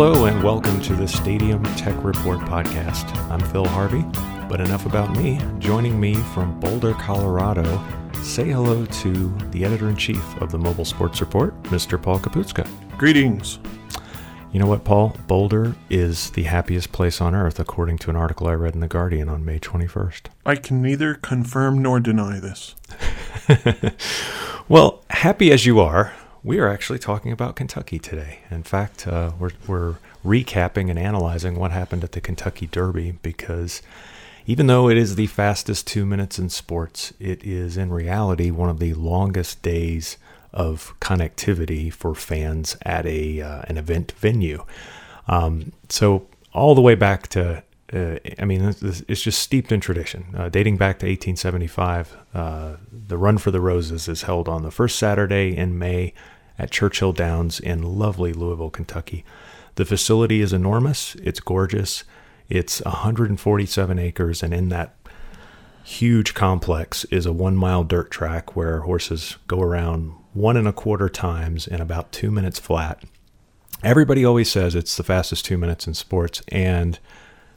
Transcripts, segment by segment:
Hello, and welcome to the Stadium Tech Report podcast. I'm Phil Harvey, but enough about me. Joining me from Boulder, Colorado, say hello to the editor in chief of the Mobile Sports Report, Mr. Paul Kapustka. Greetings. You know what, Paul? Boulder is the happiest place on earth, according to an article I read in The Guardian on May 21st. I can neither confirm nor deny this. well, happy as you are, we are actually talking about Kentucky today. In fact, uh, we're, we're recapping and analyzing what happened at the Kentucky Derby because even though it is the fastest two minutes in sports, it is in reality one of the longest days of connectivity for fans at a uh, an event venue. Um, so all the way back to, uh, I mean, it's just steeped in tradition. Uh, dating back to 1875, uh, the Run for the Roses is held on the first Saturday in May at Churchill Downs in lovely Louisville, Kentucky. The facility is enormous. It's gorgeous. It's 147 acres, and in that huge complex is a one mile dirt track where horses go around one and a quarter times in about two minutes flat. Everybody always says it's the fastest two minutes in sports. And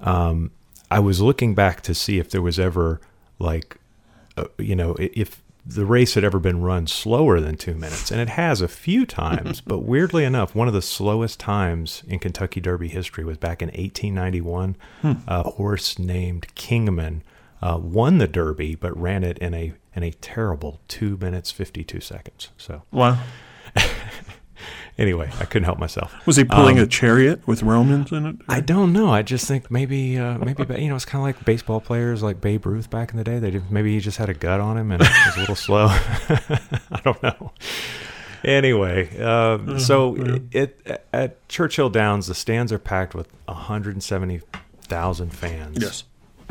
um, I was looking back to see if there was ever, like, uh, you know, if the race had ever been run slower than two minutes. And it has a few times, but weirdly enough, one of the slowest times in Kentucky Derby history was back in 1891. Hmm. A horse named Kingman uh, won the Derby, but ran it in a in a terrible two minutes fifty two seconds. So wow. Anyway, I couldn't help myself. Was he pulling um, a chariot with Romans in it? I don't know. I just think maybe uh, maybe you know it's kind of like baseball players like Babe Ruth back in the day. They did, maybe he just had a gut on him and it was a little slow. I don't know. Anyway, um, so yeah. it, it, at Churchill Downs, the stands are packed with 170,000 fans. Yes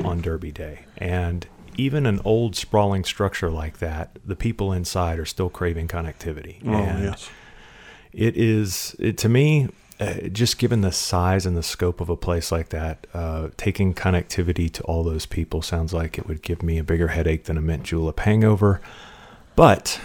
on Derby Day. And even an old sprawling structure like that, the people inside are still craving connectivity. Oh, and yes. It is, it, to me, uh, just given the size and the scope of a place like that, uh, taking connectivity to all those people sounds like it would give me a bigger headache than a mint julep hangover. But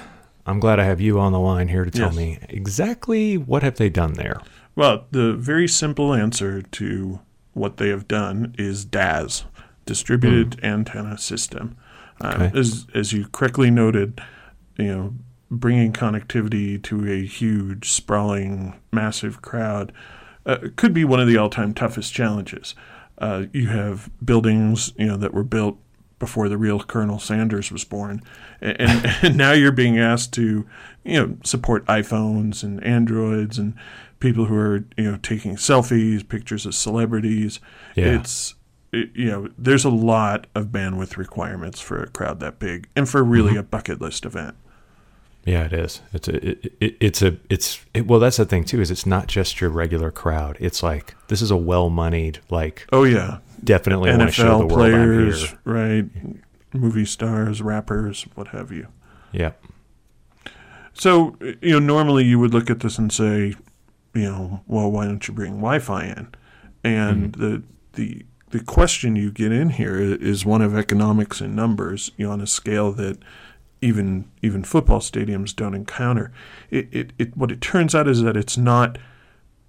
I'm glad I have you on the line here to tell yes. me exactly what have they done there. Well, the very simple answer to what they have done is DAS distributed mm. antenna system. Uh, okay. As as you correctly noted, you know, bringing connectivity to a huge, sprawling, massive crowd uh, could be one of the all-time toughest challenges. Uh, you have buildings, you know, that were built before the real Colonel Sanders was born, and, and, and now you're being asked to, you know, support iPhones and Androids and people who are, you know, taking selfies, pictures of celebrities. Yeah. It's you know, there's a lot of bandwidth requirements for a crowd that big, and for really mm-hmm. a bucket list event. Yeah, it is. It's a, it, it, it's a, it's it, well. That's the thing too. Is it's not just your regular crowd. It's like this is a well-moneyed, like oh yeah, definitely NFL show the players, right? Movie stars, rappers, what have you. Yeah. So you know, normally you would look at this and say, you know, well, why don't you bring Wi-Fi in? And mm-hmm. the the the question you get in here is one of economics and numbers, you know, on a scale that even even football stadiums don't encounter. It, it, it what it turns out is that it's not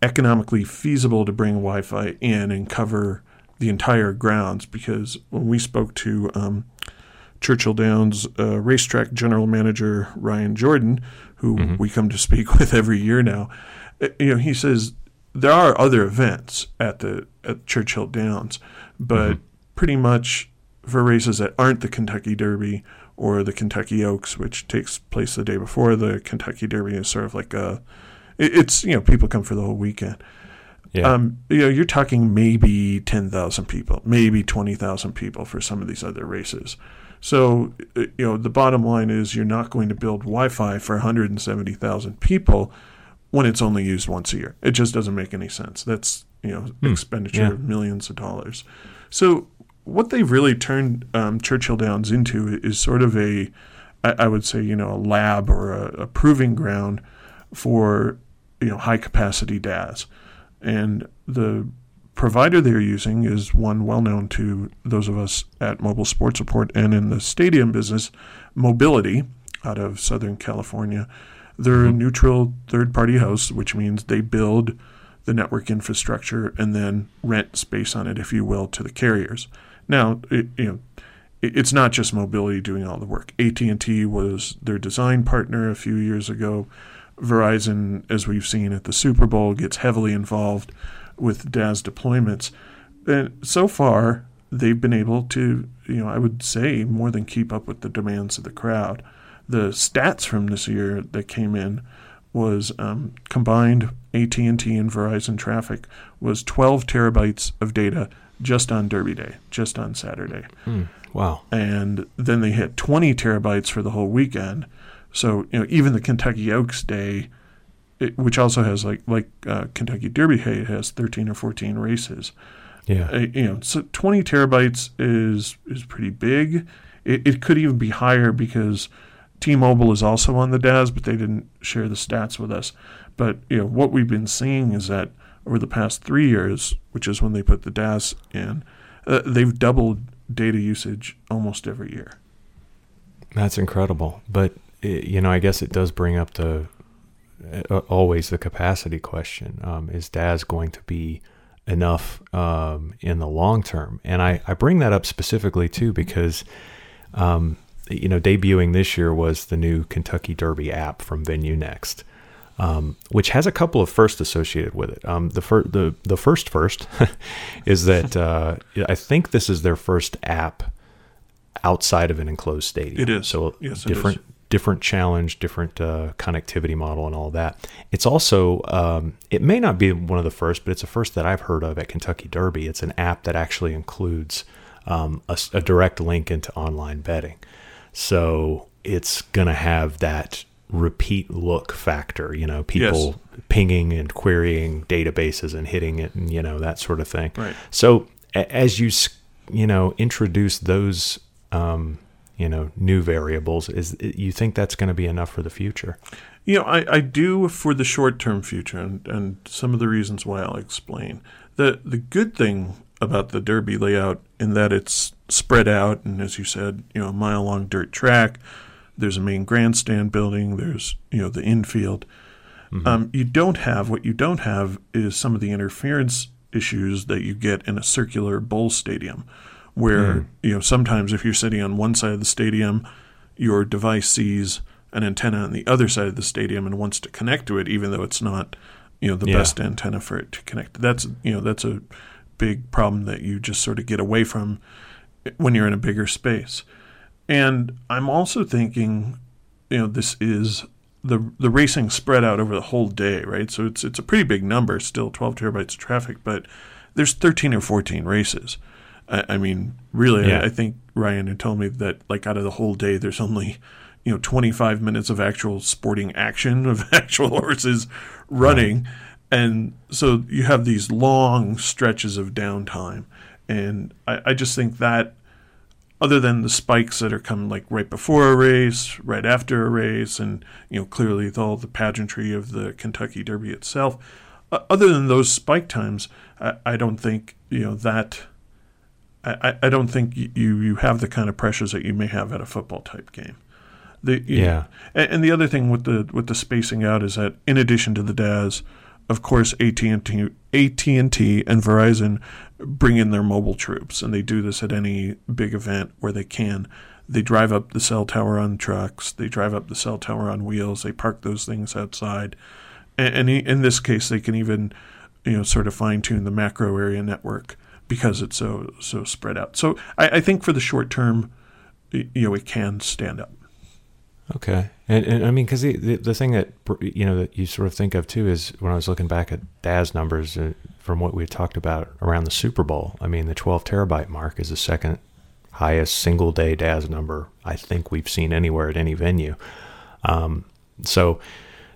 economically feasible to bring Wi-Fi in and cover the entire grounds because when we spoke to um, Churchill Downs uh, racetrack general manager Ryan Jordan, who mm-hmm. we come to speak with every year now, uh, you know, he says there are other events at the at Churchill Downs, but mm-hmm. pretty much for races that aren't the Kentucky Derby or the Kentucky Oaks, which takes place the day before the Kentucky Derby, is sort of like a it's you know people come for the whole weekend. Yeah. Um, you know, you're talking maybe ten thousand people, maybe twenty thousand people for some of these other races. So, uh, you know, the bottom line is you're not going to build Wi-Fi for 170,000 people when it's only used once a year. It just doesn't make any sense. That's you know hmm. expenditure yeah. of millions of dollars. So what they've really turned um, Churchill Downs into is sort of a, I, I would say, you know, a lab or a, a proving ground for you know high capacity DAS, and the provider they're using is one well known to those of us at Mobile Sports Report and in the stadium business, Mobilitie, out of Southern California. They're mm-hmm. a neutral third party host, which means they build the network infrastructure and then rent space on it, if you will, to the carriers. Now, it, you know, it's not just Mobilitie doing all the work. AT and T was their design partner a few years ago. Verizon, as we've seen at the Super Bowl, gets heavily involved with DAS deployments. And so far, they've been able to, you know, I would say more than keep up with the demands of the crowd. The stats from this year that came in was um, combined AT&T and Verizon traffic was 12 terabytes of data just on Derby Day, just on Saturday. Mm, wow! And then they hit 20 terabytes for the whole weekend. So you know, even the Kentucky Oaks Day, it, which also has like like uh, Kentucky Derby Hay, has 13 or 14 races. Yeah. Uh, you know, so 20 terabytes is is pretty big. It, it could even be higher because T-Mobile is also on the DAS, but they didn't share the stats with us. But you know, what we've been seeing is that over the past three years, which is when they put the DAS in, uh, they've doubled data usage almost every year. That's incredible. But it, you know, I guess it does bring up the uh, always the capacity question. Um, is DAS going to be enough um, in the long term? And I, I bring that up specifically too because, um, you know, debuting this year was the new Kentucky Derby app from VenueNext. Um, which has a couple of firsts associated with it. Um, the, fir- the the first first is that uh, I think this is their first app outside of an enclosed stadium. It is so yes, different different challenge, different uh, connectivity model, and all that. It's also um, it may not be one of the first, but it's a first that I've heard of at Kentucky Derby. It's an app that actually includes um, a, a direct link into online betting. So it's gonna have that repeat look factor, you know, people Yes. pinging and querying databases and hitting it and, you know, that sort of thing. Right. So a- as you, you know, introduce those, um, you know, new variables, is you think that's going to be enough for the future? You know, I, I do for the short term future, and, and some of the reasons why I'll explain. The the good thing about the Derby layout in that it's spread out, and as you said, you know, a mile long dirt track. There's a main grandstand building. There's you know the infield. Um, you don't have what you don't have is some of the interference issues that you get in a circular bowl stadium, where you know sometimes if you're sitting on one side of the stadium, your device sees an antenna on the other side of the stadium and wants to connect to it, even though it's not you know the Yeah. best antenna for it to connect. That's you know that's a big problem that you just sort of get away from when you're in a bigger space. And I'm also thinking, you know, this is the the racing spread out over the whole day, right? So it's it's a pretty big number, still 12 terabytes of traffic, but there's 13 or 14 races. I, I mean, really, Yeah. I, I think Ryan had told me that like out of the whole day, there's only you know 25 minutes of actual sporting action of actual horses running, and so you have these long stretches of downtime, and I, I just think that other than the spikes that are coming like right before a race, right after a race, and you know clearly with all the pageantry of the Kentucky Derby itself. Uh, other than those spike times, I, I don't think you know that. I, I- don't think you you have the kind of pressures that you may have at a football type game. The, Yeah. and, and the other thing with the with the spacing out is that in addition to the DAS, of course AT and T, AT and T, and Verizon bring in their mobile troops, and they do this at any big event where they can. They drive up the cell tower on trucks. They drive up the cell tower on wheels. They park those things outside, and, and in this case, they can even, you know, sort of fine tune the macro area network because it's so so spread out. So I, I think for the short term, you know, it can stand up. Okay, and, and I mean, because the, the the thing that you know that you sort of think of too is when I was looking back at DAS numbers uh, from what we talked about around the Super Bowl. I mean, the 12 terabyte mark is the second highest single day DAS number I think we've seen anywhere at any venue. Um, so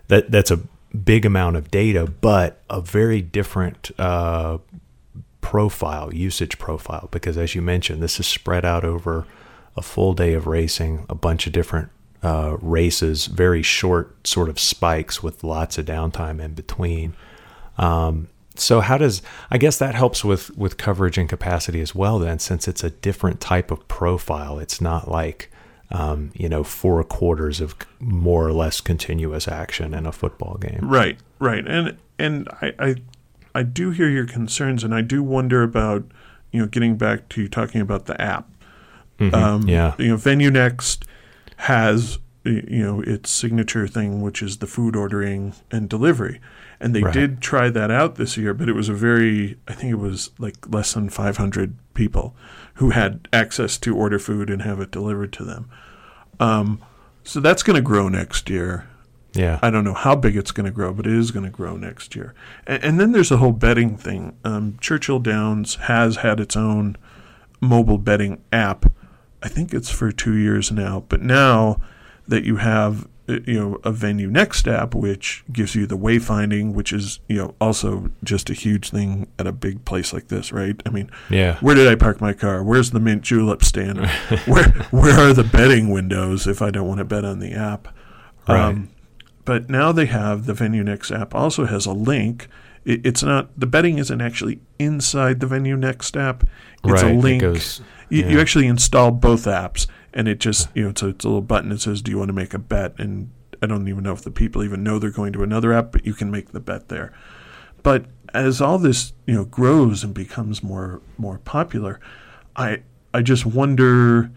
that that's a big amount of data, but a very different uh, profile, usage profile, because as you mentioned, this is spread out over a full day of racing, a bunch of different uh, races, very short sort of spikes with lots of downtime in between. Um, so how does I guess that helps with with coverage and capacity as well then since it's a different type of profile it's not like um, you know four quarters of more or less continuous action in a football game Right, right, and and I, I I do hear your concerns, and I do wonder about you know getting back to you talking about the app. Mhm. Um, yeah. You know, Venue Next has you know its signature thing, which is the food ordering and delivery, and they Right. did try that out this year, but it was a very I think it was like less than 500 people who had access to order food and have it delivered to them. Um, so that's going to grow next year. Yeah. I don't know how big it's going to grow, but it is going to grow next year. And, and then there's the whole betting thing. Um, Churchill Downs has had its own mobile betting app. I think it's for two years now. But now that you have uh, you know a Venue Next app, which gives you the wayfinding, which is you know also just a huge thing at a big place like this, right? I mean, yeah. where did I park my car? Where's the mint julep stand? where where are the betting windows if I don't want to bet on the app? Right. but now they have the Venue Next app also has a link. It, it's not the betting isn't actually inside the Venue Next app. It's right. a It link. goes, you, you actually install both apps, and it just you know it's a, it's a little button that says, "Do you want to make a bet?" And I don't even know if the people even know they're going to another app, but you can make the bet there. But as all this you know grows and becomes more more popular, I I just wonder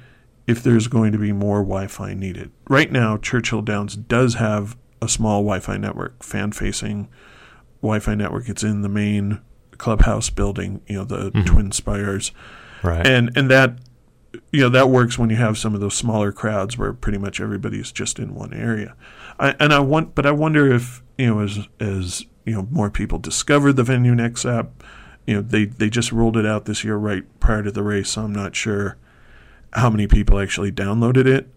if there's going to be more Wi-Fi needed. Right now, Churchill Downs does have a small Wi-Fi network, fan-facing Wi-Fi network. It's in the main clubhouse building, you know, the Mhm. Twin Spires, right. and and that you know that works when you have some of those smaller crowds where pretty much everybody's just in one area. I, and I want, but I wonder if you know as as you know more people discover the Venue Next app. You know they they just rolled it out this year right prior to the race, so I'm not sure how many people actually downloaded it.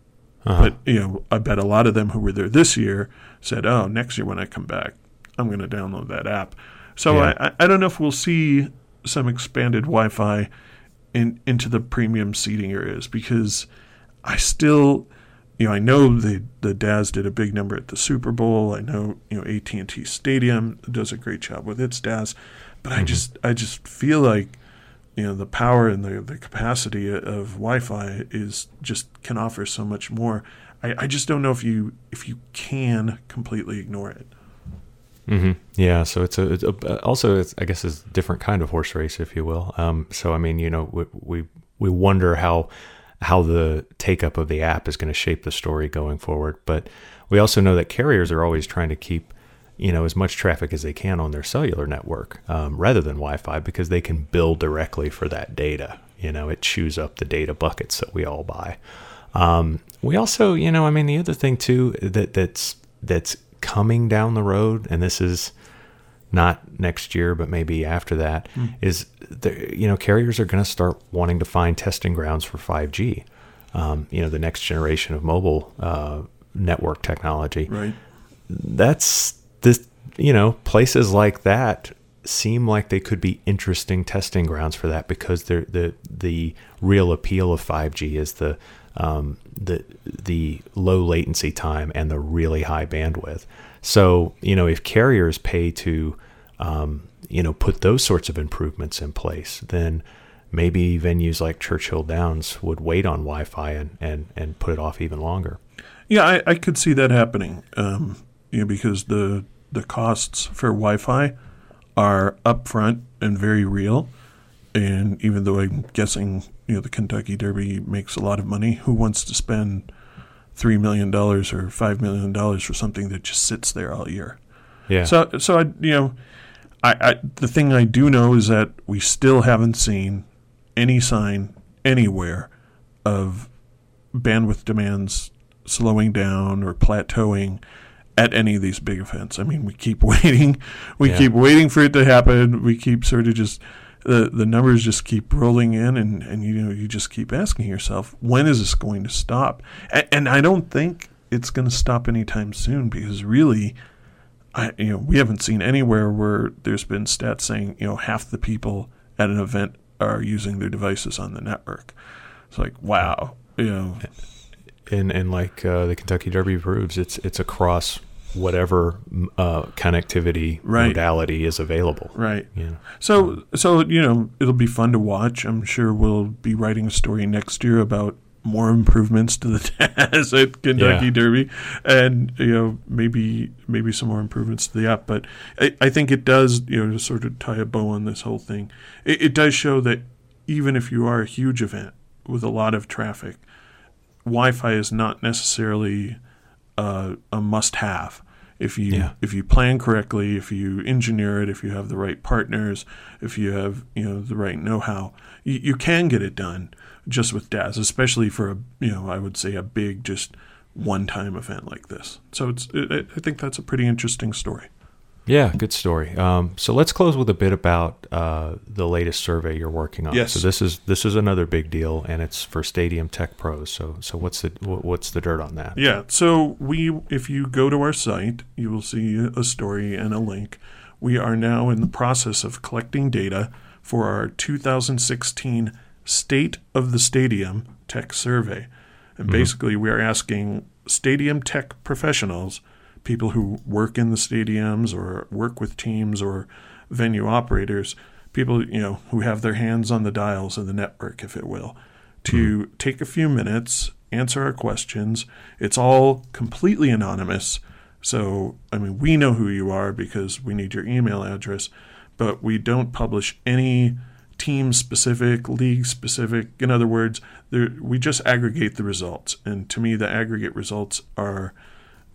Uh-huh. But you know, I bet a lot of them who were there this year said, "Oh, next year when I come back, I'm going to download that app." So Yeah. I, I I don't know if we'll see some expanded Wi-Fi in into the premium seating areas because I still, you know, I know the the DAS did a big number at the Super Bowl. I know you know AT and T Stadium does a great job with its DAS, but I Mhm. just I just feel like you know the power and the, the capacity of Wi-Fi is just can offer so much more. I, I just don't know if you if you can completely ignore it. Hmm Yeah, so it's a, it's a also it's, I guess it's a different kind of horse race, if you will. Um, so I mean, you know, we we, we wonder how how the take up of the app is going to shape the story going forward. But we also know that carriers are always trying to keep you know as much traffic as they can on their cellular network um, rather than Wi-Fi because they can bill directly for that data. You know, it chews up the data buckets that we all buy. Um, we also, you know, I mean, the other thing too that that's that's coming down the road, and this is not next year, but maybe after that, is the, you know carriers are going to start wanting to find testing grounds for 5G. Um, you know, the next generation of mobile uh, network technology Right. that's this you know places like that seem like they could be interesting testing grounds for that because they're the the real appeal of 5G is the um, the the low latency time and the really high bandwidth. So you know if carriers pay to um, you know put those sorts of improvements in place, then maybe venues like Churchill Downs would wait on Wi-Fi and and and put it off even longer. Yeah, I, I could see that happening. Um, you know, because the the costs for Wi-Fi are upfront and very real. And even though I'm guessing, you know, the Kentucky Derby makes a lot of money, who wants to spend three million dollars or five million dollars for something that just sits there all year? Yeah. So, so I, you know, I, I the thing I do know is that we still haven't seen any sign anywhere of bandwidth demands slowing down or plateauing at any of these big events. I mean, we keep waiting, we Yeah. keep waiting for it to happen. We keep sort of just the the numbers just keep rolling in, and and you know you just keep asking yourself, when is this going to stop? And, and I don't think it's going to stop anytime soon because really. I, you know, we haven't seen anywhere where there's been stats saying, you know, half the people at an event are using their devices on the network. It's like, wow, you know, and and like uh, the Kentucky Derby proves, it's it's across whatever uh, connectivity Right. modality is available. right. Know. So, so you know, it'll be fun to watch. I'm sure we'll be writing a story next year about more improvements to the DAS at Kentucky Yeah. Derby, and you know maybe maybe some more improvements to the app. But I, I think it does you know to sort of tie a bow on this whole thing. It, it does show that even if you are a huge event with a lot of traffic, Wi-Fi is not necessarily uh, a must-have. If you Yeah. if you plan correctly, if you engineer it, if you have the right partners, if you have you know the right know-how, you, you can get it done just with DAS, especially for a you know I would say a big just one-time event like this. So it's it, I think that's a pretty interesting story. Yeah, good story. Um, so let's close with a bit about uh, the latest survey you're working on. Yes. So this is this is another big deal, and it's for Stadium Tech Pros. So so what's the what's the dirt on that? Yeah. So we, if you go to our site, you will see a story and a link. We are now in the process of collecting data for our 2016 State of the Stadium Tech Survey, and basically we are asking stadium tech professionals, people who work in the stadiums or work with teams or venue operators, people you know who have their hands on the dials of the network, if it will, to hmm. take a few minutes, answer our questions. It's all completely anonymous. So, I mean, we know who you are because we need your email address, but we don't publish any team specific, league specific. In other words, there, we just aggregate the results. And to me, the aggregate results are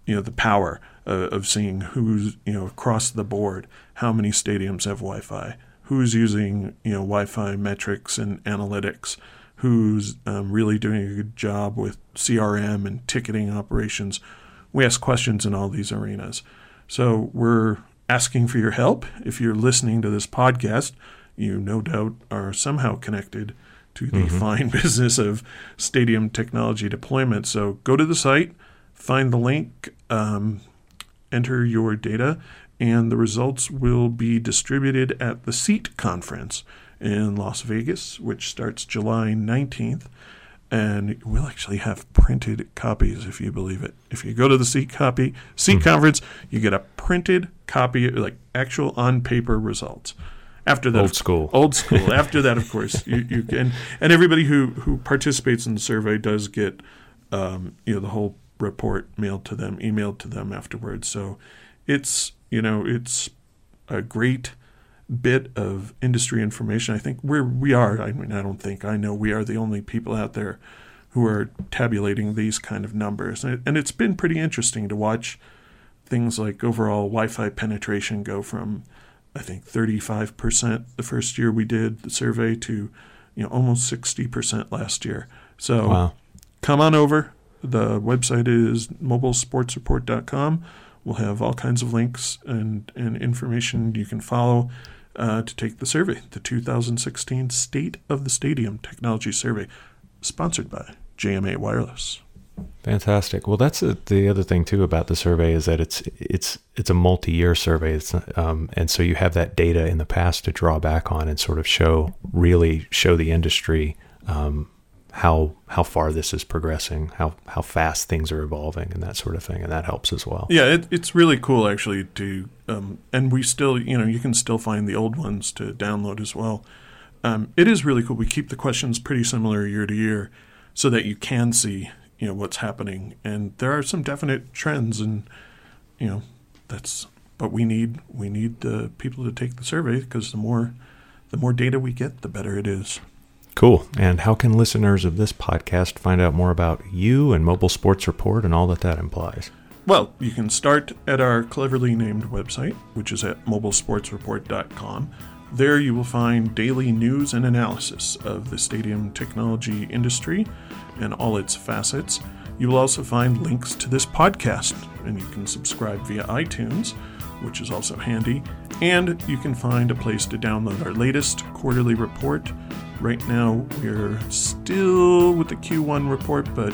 you know the power uh, of seeing who's you know across the board how many stadiums have Wi-Fi, who's using you know Wi-Fi metrics and analytics, who's um, really doing a good job with CRM and ticketing operations. We ask questions in all these arenas, so we're asking for your help. If you're listening to this podcast, you no doubt are somehow connected to the fine business of stadium technology deployment. So go to the site find the link, um, enter your data, and the results will be distributed at the SEAT conference in Las Vegas, which starts July 19th. And we'll actually have printed copies, if you believe it. If you go to the SEAT copy, SEAT conference, you get a printed copy, like actual on paper results. After that, Old school. old school. After that, of course, you, you can, and everybody who who participates in the survey does get, um, you know, the whole report mailed to them, emailed to them afterwards. So, it's you know, it's a great bit of industry information. I think we're we are. I mean, I don't think I know we are the only people out there who are tabulating these kind of numbers, and, it, and it's been pretty interesting to watch things like overall Wi-Fi penetration go from I think 35% the first year we did the survey to you know almost 60% last year. So Wow. come on over. The website is mobilesportsreport.com. We'll have all kinds of links and, and information you can follow uh, to take the survey, the 2016 State of the Stadium Technology Survey, sponsored by JMA Wireless. Fantastic. Well, that's a, the other thing too about the survey is that it's it's it's a multi-year survey. Um, and so you have that data in the past to draw back on and sort of show really show the industry um, how how far this is progressing, how how fast things are evolving, and that sort of thing, and that helps as well. Yeah, it, it's really cool actually to, um, and we still, you know, you can still find the old ones to download as well. Um, it is really cool. We keep the questions pretty similar year to year, so that you can see, you know, what's happening, and there are some definite trends, and you know, that's. But we need we need the people to take the survey because the more the more data we get, the better it is. Cool. And how can listeners of this podcast find out more about you and Mobile Sports Report and all that that implies? Well, you can start at our cleverly named website, which is at mobilesportsreport.com. There you will find daily news and analysis of the stadium technology industry and all its facets. You will also find links to this podcast, and you can subscribe via iTunes, which is also handy. And you can find a place to download our latest quarterly report. Right now, we're still with the Q1 report, but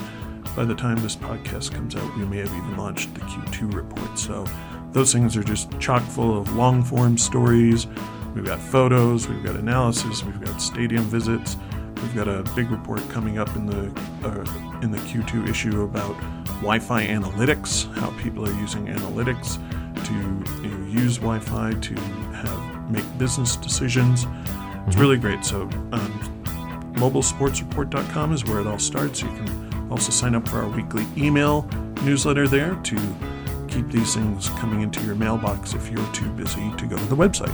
by the time this podcast comes out, we may have even launched the Q2 report. So those things are just chock full of long form stories. We've got photos, we've got analysis, we've got stadium visits. We've got a big report coming up in the uh, in the Q2 issue about Wi-Fi analytics, how people are using analytics to you know, use Wi-Fi to have make business decisions. It's really great. So um, mobilesportsreport.com is where it all starts. You can also sign up for our weekly email newsletter there to keep these things coming into your mailbox if you're too busy to go to the website.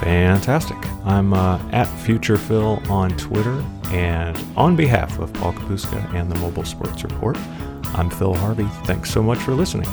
Fantastic. I'm uh, at FuturePhil on Twitter, and on behalf of Paul Kapustka and the Mobile Sports Report, I'm Phil Harvey. Thanks so much for listening.